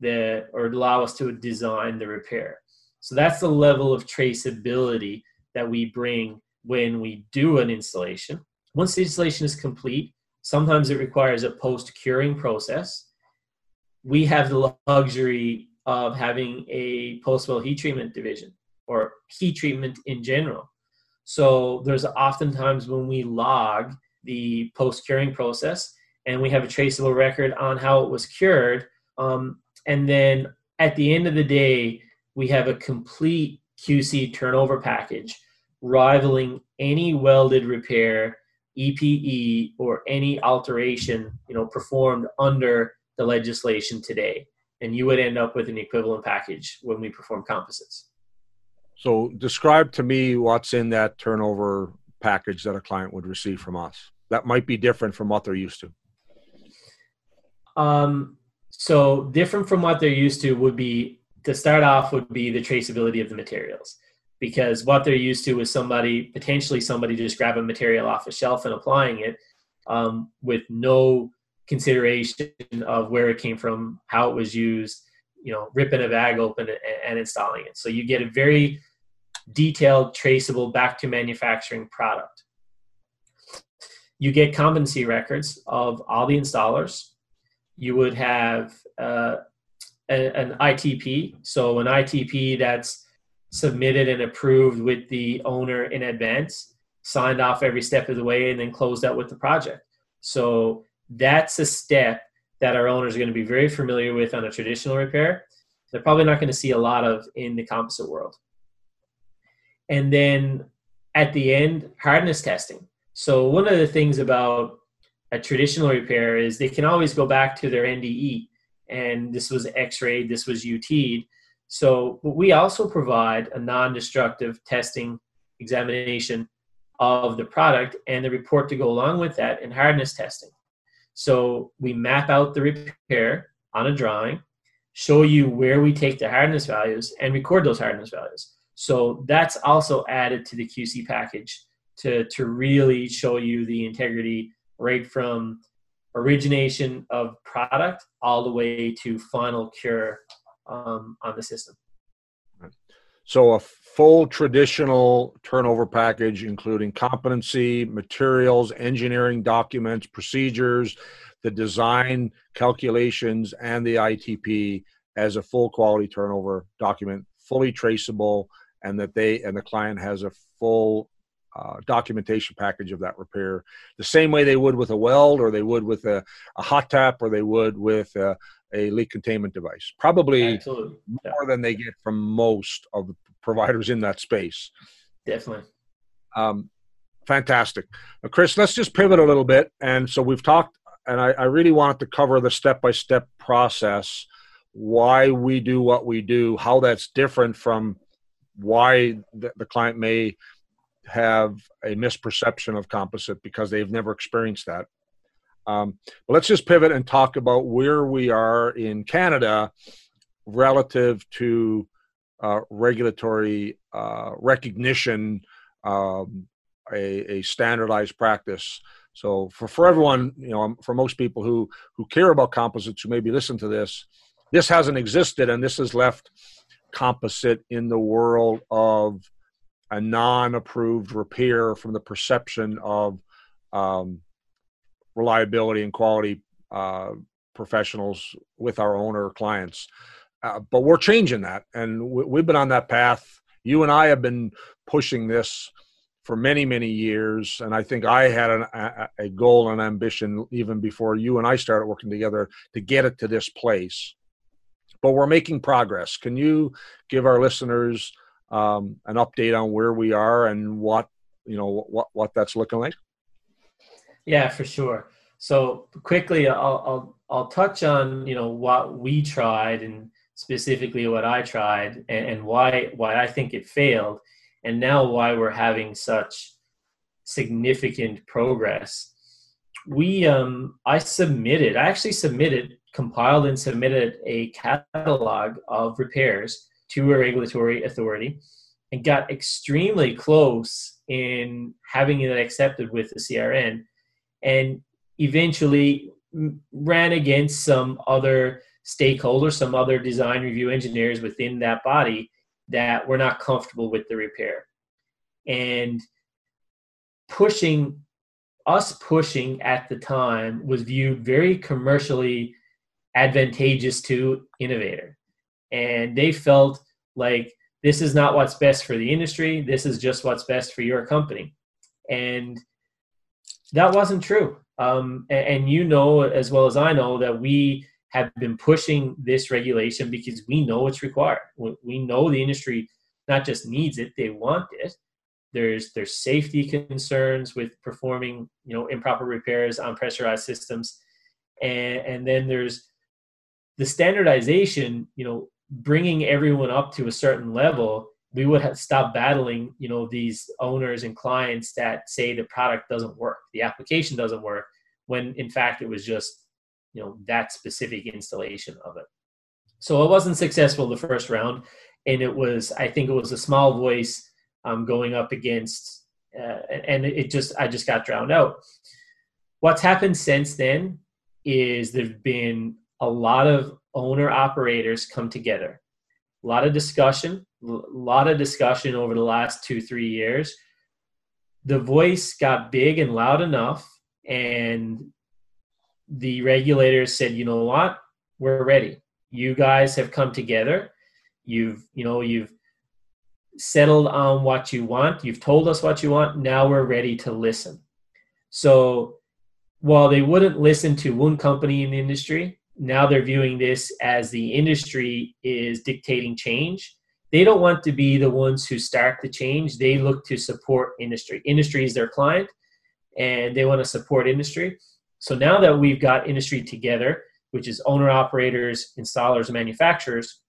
the or allow us to design the repair. So that's the level of traceability that we bring when we do an installation. Once the installation is complete, sometimes it requires a post curing process. We have the luxury of having a post-weld heat treatment division or heat treatment in general. So there's oftentimes when we log the post-curing process and we have a traceable record on how it was cured. Um, and then at the end of the day, we have a complete QC turnover package rivaling any welded repair, EPE, or any alteration you know performed under the legislation today and you would end up with an equivalent package when we perform composites. So, describe to me what's in that turnover package that a client would receive from us. That might be different from what they're used to. Um, so, different from what they're used to would be to start off would be the traceability of the materials because what they're used to is somebody potentially somebody just grabbing material off a shelf and applying it um, with no consideration of where it came from, how it was used, you know, ripping a bag open and, and installing it. So you get a very detailed, traceable back to manufacturing product. You get competency records of all the installers. You would have uh, a, an ITP, so an ITP that's submitted and approved with the owner in advance, signed off every step of the way, and then closed out with the project. So that's a step that our owners are going to be very familiar with on a traditional repair. They're probably not going to see a lot of in the composite world. And then at the end, hardness testing. So one of the things about a traditional repair is they can always go back to their NDE. And this was X-rayed, this was UT'd. So we also provide a non-destructive testing examination of the product and the report to go along with that and hardness testing. So we map out the repair on a drawing, show you where we take the hardness values, and record those hardness values. So that's also added to the QC package to, to really show you the integrity right from origination of product all the way to final cure um, on the system. So a full traditional turnover package, including competency, materials, engineering documents, procedures, the design calculations, and the ITP as a full quality turnover document, fully traceable, and that they and the client has a full uh, documentation package of that repair, the same way they would with a weld, or they would with a, a hot tap, or they would with a, a leak containment device. Probably Absolutely. more yeah. than they get from most of the providers in that space. Definitely. Um, fantastic. Now, Chris, let's just pivot a little bit. And so we've talked, and I, I really wanted to cover the step by step process, why we do what we do, how that's different from why the, the client may have a misperception of composite because they've never experienced that. Um, but let's just pivot and talk about where we are in Canada relative to uh, regulatory uh, recognition, um, a, a, standardized practice. So for, for everyone, you know, for most people who who care about composites, who maybe listen to this, this hasn't existed, and this has left composite in the world of a non-approved repair from the perception of um, reliability and quality uh, professionals with our owner clients. Uh, but we're changing that, and we, have been on that path. You and I have been pushing this for many, many years, and I think I had an, a, a goal and ambition even before you and I started working together to get it to this place. But we're making progress. Can you give our listeners um, an update on where we are and what you know what what that's looking like? Yeah, for sure. So quickly, I'll I'll, I'll touch on you know what we tried and specifically what I tried and, and why why I think it failed, and now why we're having such significant progress. We um I submitted I actually submitted compiled and submitted a catalog of repairs to a regulatory authority and got extremely close in having it accepted with the CRN and eventually ran against some other stakeholders, some other design review engineers within that body that were not comfortable with the repair. And pushing us pushing at the time was viewed very commercially advantageous to innovator. And they felt like this is not what's best for the industry. This is just what's best for your company. And that wasn't true. Um, and, and you know as well as i know that we have been pushing this regulation because we know it's required. We know the industry not just needs it they want it. There's there's safety concerns with performing you know improper repairs on pressurized systems. And and then there's the standardization, you know, bringing everyone up to a certain level, we would have stopped battling, you know, these owners and clients that say the product doesn't work, the application doesn't work, when in fact it was just, you know, that specific installation of it. So it wasn't successful the first round, and it was, I think, it was a small voice um, going up against, uh, and it just, I just got drowned out. What's happened since then is there've been a lot of owner operators come together. A lot of discussion, a lot of discussion over the last two, three years. The voice got big and loud enough, and the regulators said, you know what? We're ready. You guys have come together. You've, you know, you've settled on what you want. You've told us what you want. Now we're ready to listen. So while they wouldn't listen to one company in the industry, now they're viewing this as the industry is dictating change. They don't want to be the ones who start the change. They look to support industry. Industry is their client and they want to support industry. So now that we've got industry together, which is owner operators, installers, and manufacturers,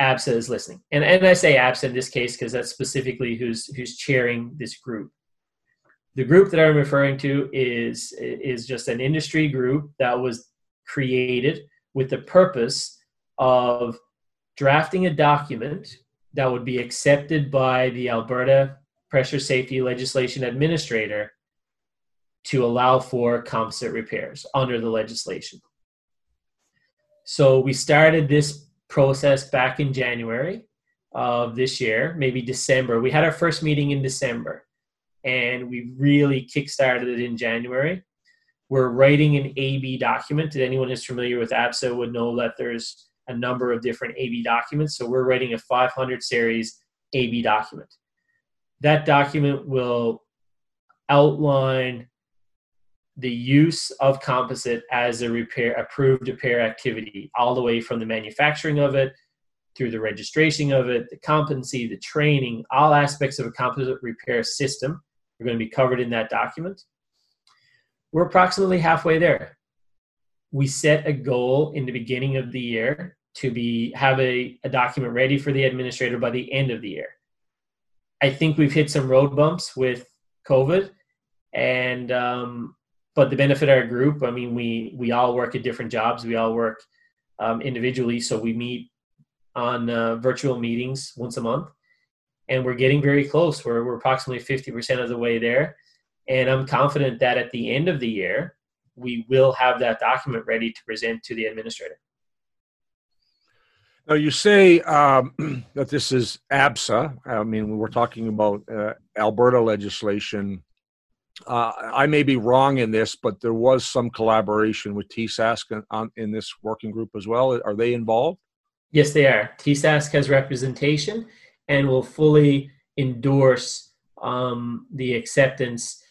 ABSA is listening. And, and I say ABSA in this case because that's specifically who's, who's chairing this group. The group that I'm referring to is, is just an industry group that was created with the purpose of drafting a document that would be accepted by the Alberta Pressure Safety Legislation Administrator to allow for composite repairs under the legislation. So we started this process back in January of this year, maybe December. We had our first meeting in December and we really kickstarted it in January. We're writing an AB document. Anyone who's familiar with ABSA would know that there's a number of different AB documents. So we're writing a 500 series AB document. That document will outline the use of composite as a repair approved repair activity all the way from the manufacturing of it through the registration of it the competency the training all aspects of a composite repair system are going to be covered in that document we're approximately halfway there we set a goal in the beginning of the year to be have a, a document ready for the administrator by the end of the year i think we've hit some road bumps with covid and um, but the benefit of our group, I mean, we we all work at different jobs. We all work um, individually, so we meet on uh, virtual meetings once a month, and we're getting very close. We're we're approximately fifty percent of the way there, and I'm confident that at the end of the year, we will have that document ready to present to the administrator. Now you say um, that this is ABSA. I mean, we're talking about uh, Alberta legislation uh, I may be wrong in this, but there was some collaboration with TSASK in, in this working group as well. Are they involved? Yes, they are. TSASK has representation and will fully endorse um, the acceptance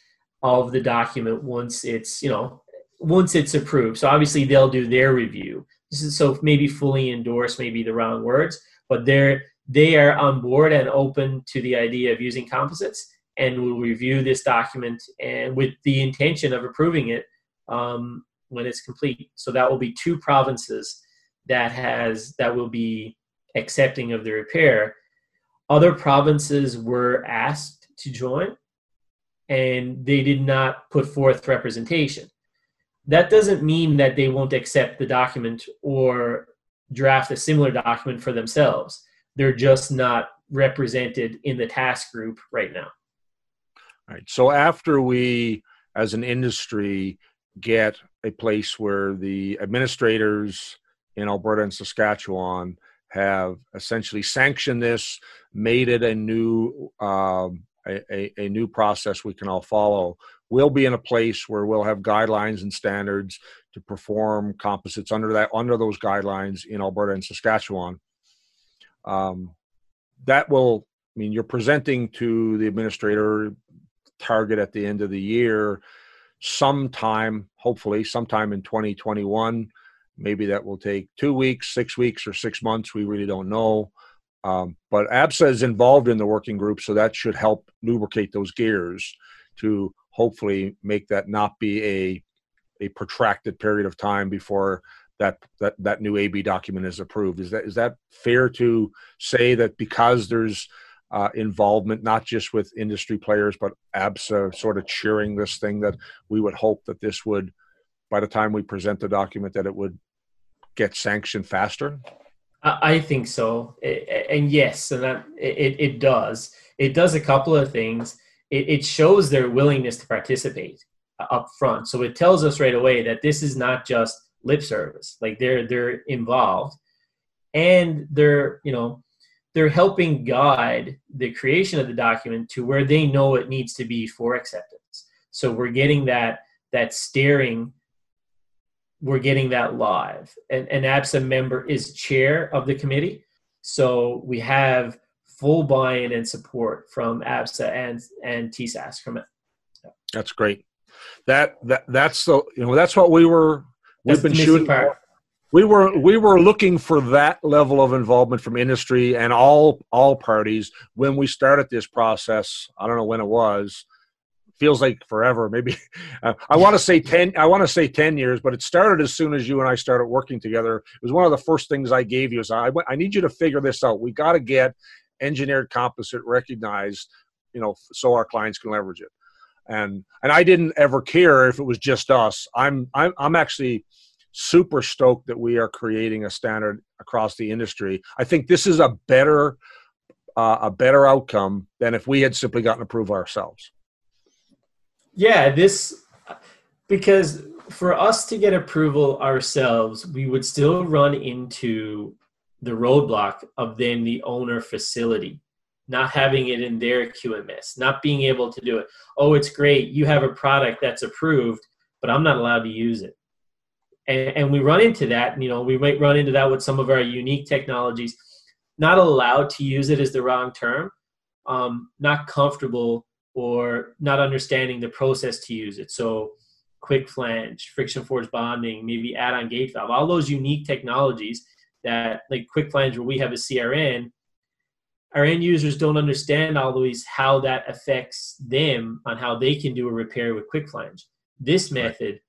of the document once it's you know once it's approved. So obviously they'll do their review. Is so maybe fully endorse, maybe the wrong words, but they're they are on board and open to the idea of using composites and will review this document and with the intention of approving it um, when it's complete. So that will be two provinces that has that will be accepting of the repair. Other provinces were asked to join, and they did not put forth representation. That doesn't mean that they won't accept the document or draft a similar document for themselves. They're just not represented in the task group right now. Right. So after we, as an industry, get a place where the administrators in Alberta and Saskatchewan have essentially sanctioned this, made it a new um, a, a, a, new process we can all follow. We'll be in a place where we'll have guidelines and standards to perform composites under that under those guidelines in Alberta and Saskatchewan. Um, that will I mean you're presenting to the administrator target at the end of the year sometime hopefully sometime in 2021 maybe that will take two weeks six weeks or six months we really don't know um, but absa is involved in the working group so that should help lubricate those gears to hopefully make that not be a a protracted period of time before that that that new AB document is approved. Is that is that fair to say that because there's uh, involvement, not just with industry players, but ABSA sort of cheering this thing that we would hope that this would, by the time we present the document, that it would get sanctioned faster? I think so, and yes, and that it, it does. It does a couple of things. It, it shows their willingness to participate. Uh, up front. So it tells us right away that this is not just lip service. Like they're they're involved, and they're you know they're helping guide the creation of the document to where they know it needs to be for acceptance. So we're getting that that steering. We're getting that live. And an ABSA member is chair of the committee. So we have full buy-in and support from ABSA and and TSASK from it. That's great. That that that's the you know that's what we were we've been shooting. For. We were we were looking for that level of involvement from industry and all all parties when we started this process. I don't know when it was. Feels like forever. Maybe uh, I want to say ten. I want to say ten years, but it started as soon as you and I started working together. It was one of the first things I gave you. Is I I need you to figure this out. We got to get engineered composite recognized, you know, so our clients can leverage it. And and I didn't ever care if it was just us. I'm I'm I'm actually super stoked that we are creating a standard across the industry. I think this is a better uh, a better outcome than if we had simply gotten approval ourselves. Yeah, this because for us to get approval ourselves, we would still run into the roadblock of then the owner facility not having it in their QMS, not being able to do it. Oh, it's great. You have a product that's approved, but I'm not allowed to use it. And, and we run into that. You know, we might run into that with some of our unique technologies. Not allowed to use it is the wrong term. Um, not comfortable or not understanding the process to use it. So, quick flange, friction force bonding, maybe add-on gate valve, all those unique technologies that like quick flange where we have a CRN, our end users don't understand always how that affects them on how they can do a repair with quick flange. This method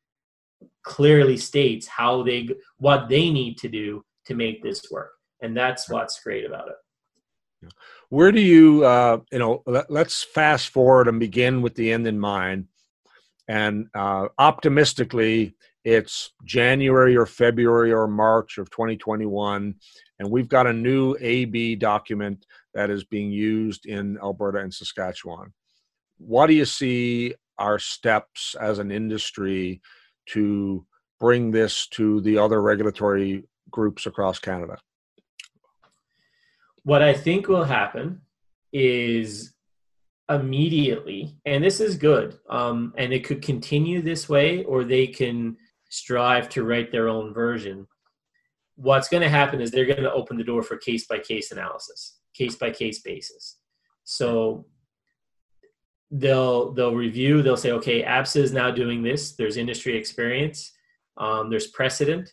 clearly states how they what they need to do to make this work, and that's what's great about it. Where do you uh, you know? Let, us fast forward and begin with the end in mind, and uh, optimistically it's January or February or March of 2021, and we've got a new AB document that is being used in Alberta and Saskatchewan. What do you see our steps as an industry to bring this to the other regulatory groups across Canada? What I think will happen is immediately, and this is good, um, and it could continue this way, or they can strive to write their own version, what's going to happen is they're going to open the door for case by case analysis, case by case basis. So they'll they'll review. They'll say, okay, ABSA is now doing this. There's industry experience. Um, there's precedent,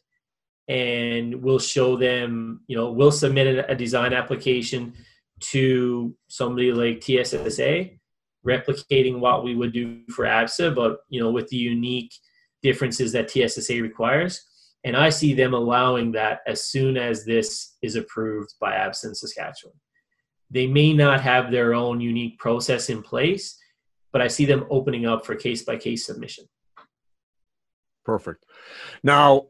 and we'll show them. You know, we'll submit a design application to somebody like TSSA, replicating what we would do for ABSA, but you know, with the unique differences that TSSA requires. And I see them allowing that as soon as this is approved by ABSA Saskatchewan. They may not have their own unique process in place, but I see them opening up for case by case submission. Perfect. Now,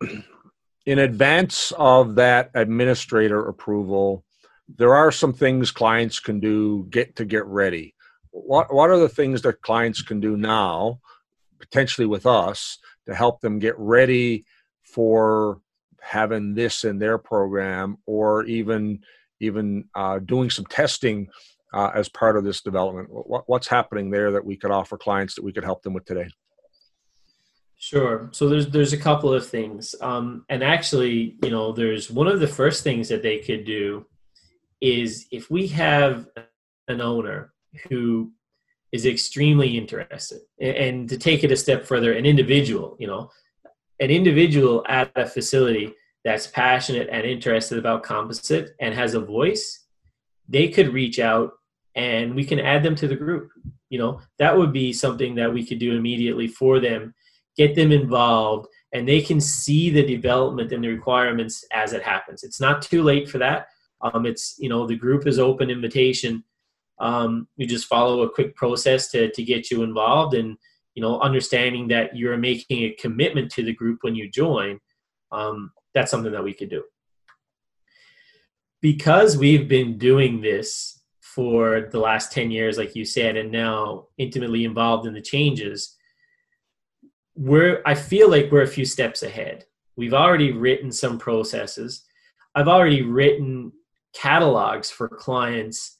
in advance of that administrator approval, there are some things clients can do get to get ready. What what are the things that clients can do now, potentially with us, to help them get ready for having this in their program or even even uh, doing some testing uh, as part of this development. What, what's happening there that we could offer clients that we could help them with today? Sure. So there's there's a couple of things. Um, and actually you know there's one of the first things that they could do is if we have an owner who is extremely interested. And to take it a step further an individual you know an individual at a facility that's passionate and interested about composite and has a voice they could reach out and we can add them to the group. You know that would be something that we could do immediately for them get them involved and they can see the development and the requirements as it happens. It's not too late for that. Um, it's you know the group is open invitation um, you just follow a quick process to, to get you involved and you know understanding that you're making a commitment to the group when you join um, that's something that we could do because we've been doing this for the last 10 years like you said and now intimately involved in the changes we're I feel like we're a few steps ahead. We've already written some processes. I've already written catalogs for clients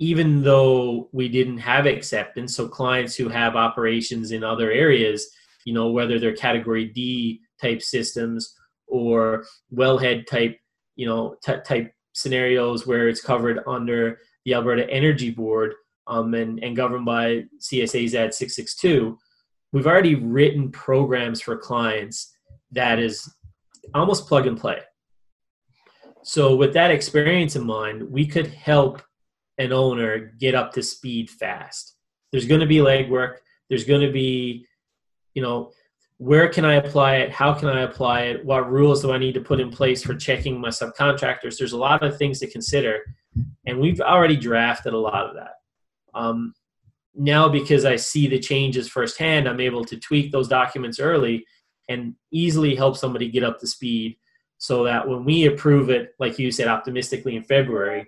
even though we didn't have acceptance so clients who have operations in other areas you know whether they're category d type systems or wellhead type you know t- type scenarios where it's covered under the alberta energy board um, and, and governed by CSA's Z662 we've already written programs for clients that is almost plug and play. So with that experience in mind we could help an owner get up to speed fast. There's going to be legwork. There's going to be you know where can i apply it? How can i apply it? What rules do i need to put in place for checking my subcontractors? There's a lot of things to consider and we've already drafted a lot of that. Um, now because i see the changes firsthand i'm able to tweak those documents early and easily help somebody get up to speed so that when we approve it like you said optimistically in february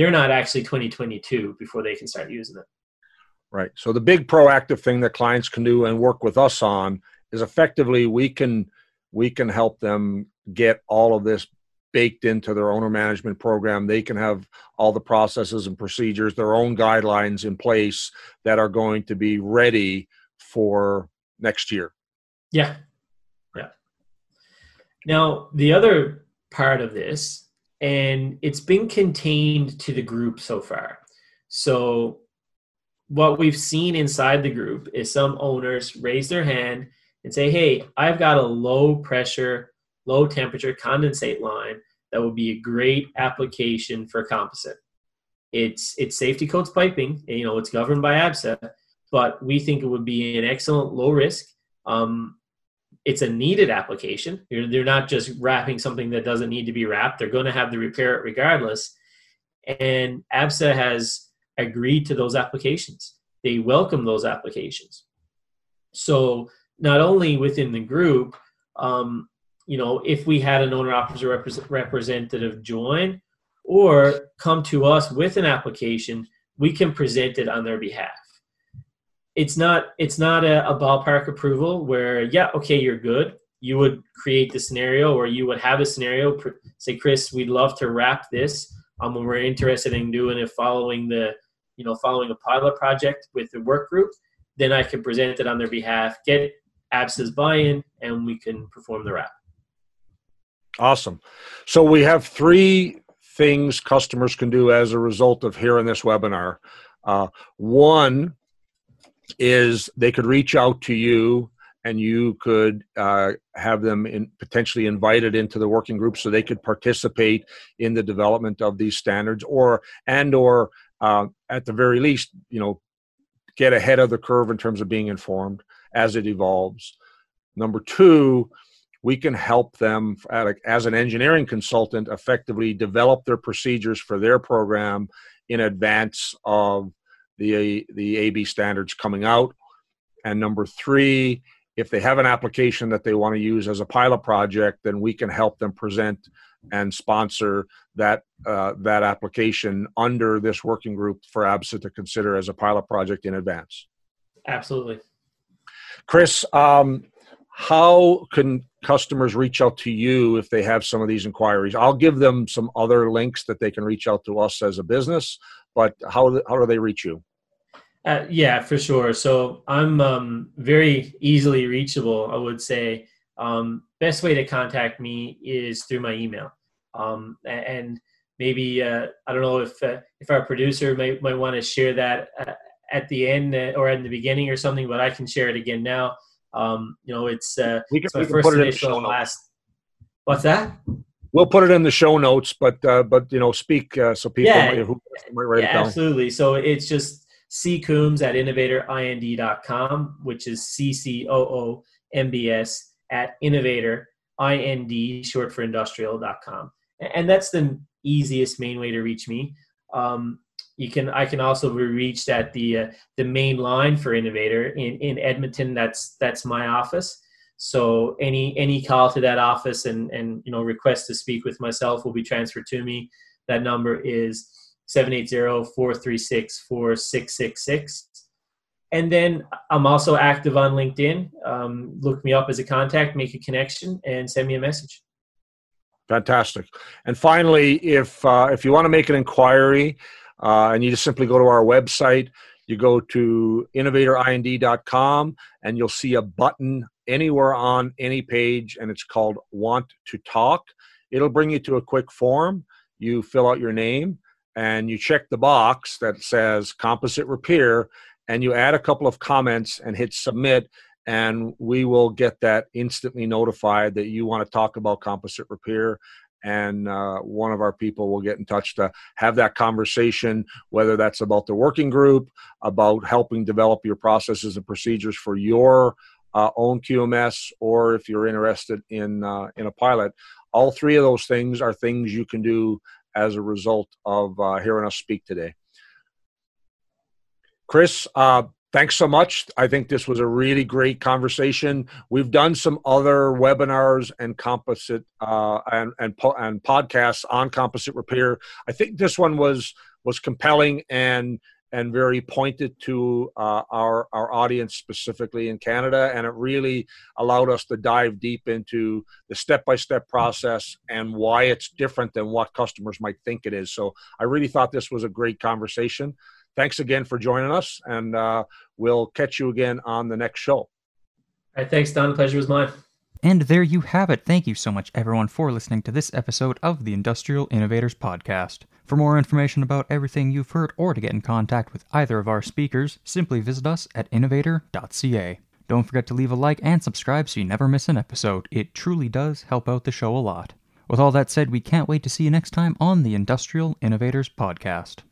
they're not actually 2022 before they can start using it Right. So the big proactive thing that clients can do and work with us on is effectively we can we can help them get all of this baked into their owner management program. They can have all the processes and procedures, their own guidelines in place that are going to be ready for next year. Yeah. Yeah. Now, the other part of this, and it's been contained to the group so far. So what we've seen inside the group is some owners raise their hand and say, Hey, I've got a low pressure, low temperature condensate line that would be a great application for composite. It's it's safety codes piping, you know, it's governed by ABSA, but we think it would be an excellent low risk. Um, it's a needed application. They're, they're not just wrapping something that doesn't need to be wrapped. They're going to have to repair it regardless. And ABSA has agreed to those applications. They welcome those applications. So not only within the group, um, you know, if we had an owner operator representative join or come to us with an application, we can present it on their behalf. It's not it's not a, a ballpark approval where yeah okay you're good. You would create the scenario or you would have a scenario say Chris we'd love to wrap this. Um, when we're interested in doing it following the you know, following a pilot project with the work group, then I can present it on their behalf, get ABSA's buy-in, and we can perform the wrap. Awesome. So we have three things customers can do as a result of hearing this webinar. Uh, one is they could reach out to you and you could uh, have them in, potentially invited into the working group so they could participate in the development of these standards or and or uh, at the very least, you know, get ahead of the curve in terms of being informed as it evolves. Number two, we can help them as an engineering consultant effectively develop their procedures for their program in advance of the the AB standards coming out. And number three, if they have an application that they want to use as a pilot project, then we can help them present and sponsor that uh, that application under this working group for ABSA to consider as a pilot project in advance. Absolutely. Chris, um, how can customers reach out to you if they have some of these inquiries? I'll give them some other links that they can reach out to us as a business, but how, how do they reach you? Uh, yeah, for sure. So I'm um, very easily reachable, I would say. Um, best way to contact me is through my email. Um, and maybe uh, I don't know if uh, if our producer might might want to share that uh, at the end uh, or at the beginning or something, but I can share it again now. Um, you know, it's, uh, we can, it's my first put it initial in last. What's that? We'll put it in the show notes, but uh, but you know, speak uh, so people Yeah. might, who might write yeah, it down. absolutely. So it's just C Coombs at innovatorind.com, which is C C O O M B S at innovator, IND, short for industrial.com. And that's the easiest main way to reach me. Um, you can I can also be reached at the uh, the main line for Innovator in, in Edmonton. That's that's my office. So any any call to that office and and you know request to speak with myself will be transferred to me. That number is 780-436-4666. And then I'm also active on LinkedIn. Um, look me up as a contact, make a connection, and send me a message. Fantastic. And finally, if uh, if you want to make an inquiry, uh, and you just simply go to our website, you go to innovatorind.com, and you'll see a button anywhere on any page, and it's called "Want to Talk." It'll bring you to a quick form. You fill out your name, and you check the box that says "Composite Repair," and you add a couple of comments and hit submit and we will get that instantly notified that you want to talk about composite repair and uh, one of our people will get in touch to have that conversation whether that's about the working group about helping develop your processes and procedures for your uh, own qms or if you're interested in uh, in a pilot. All three of those things are things you can do as a result of uh, hearing us speak today chris uh, thanks so much. I think this was a really great conversation. We've done some other webinars and composite uh, and and and podcasts on composite repair. I think this one was was compelling and and very pointed to uh, our our audience specifically in Canada, and it really allowed us to dive deep into the step by step process and why it's different than what customers might think it is. So I really thought this was a great conversation thanks again for joining us, and uh, we'll catch you again on the next show. All right, thanks, Don. Pleasure was mine. And there you have it. Thank you so much, everyone, for listening to this episode of the Industrial Innovators Podcast. For more information about everything you've heard or to get in contact with either of our speakers, simply visit us at innovator.ca. Don't forget to leave a like and subscribe so you never miss an episode. It truly does help out the show a lot. With all that said, we can't wait to see you next time on the Industrial Innovators Podcast.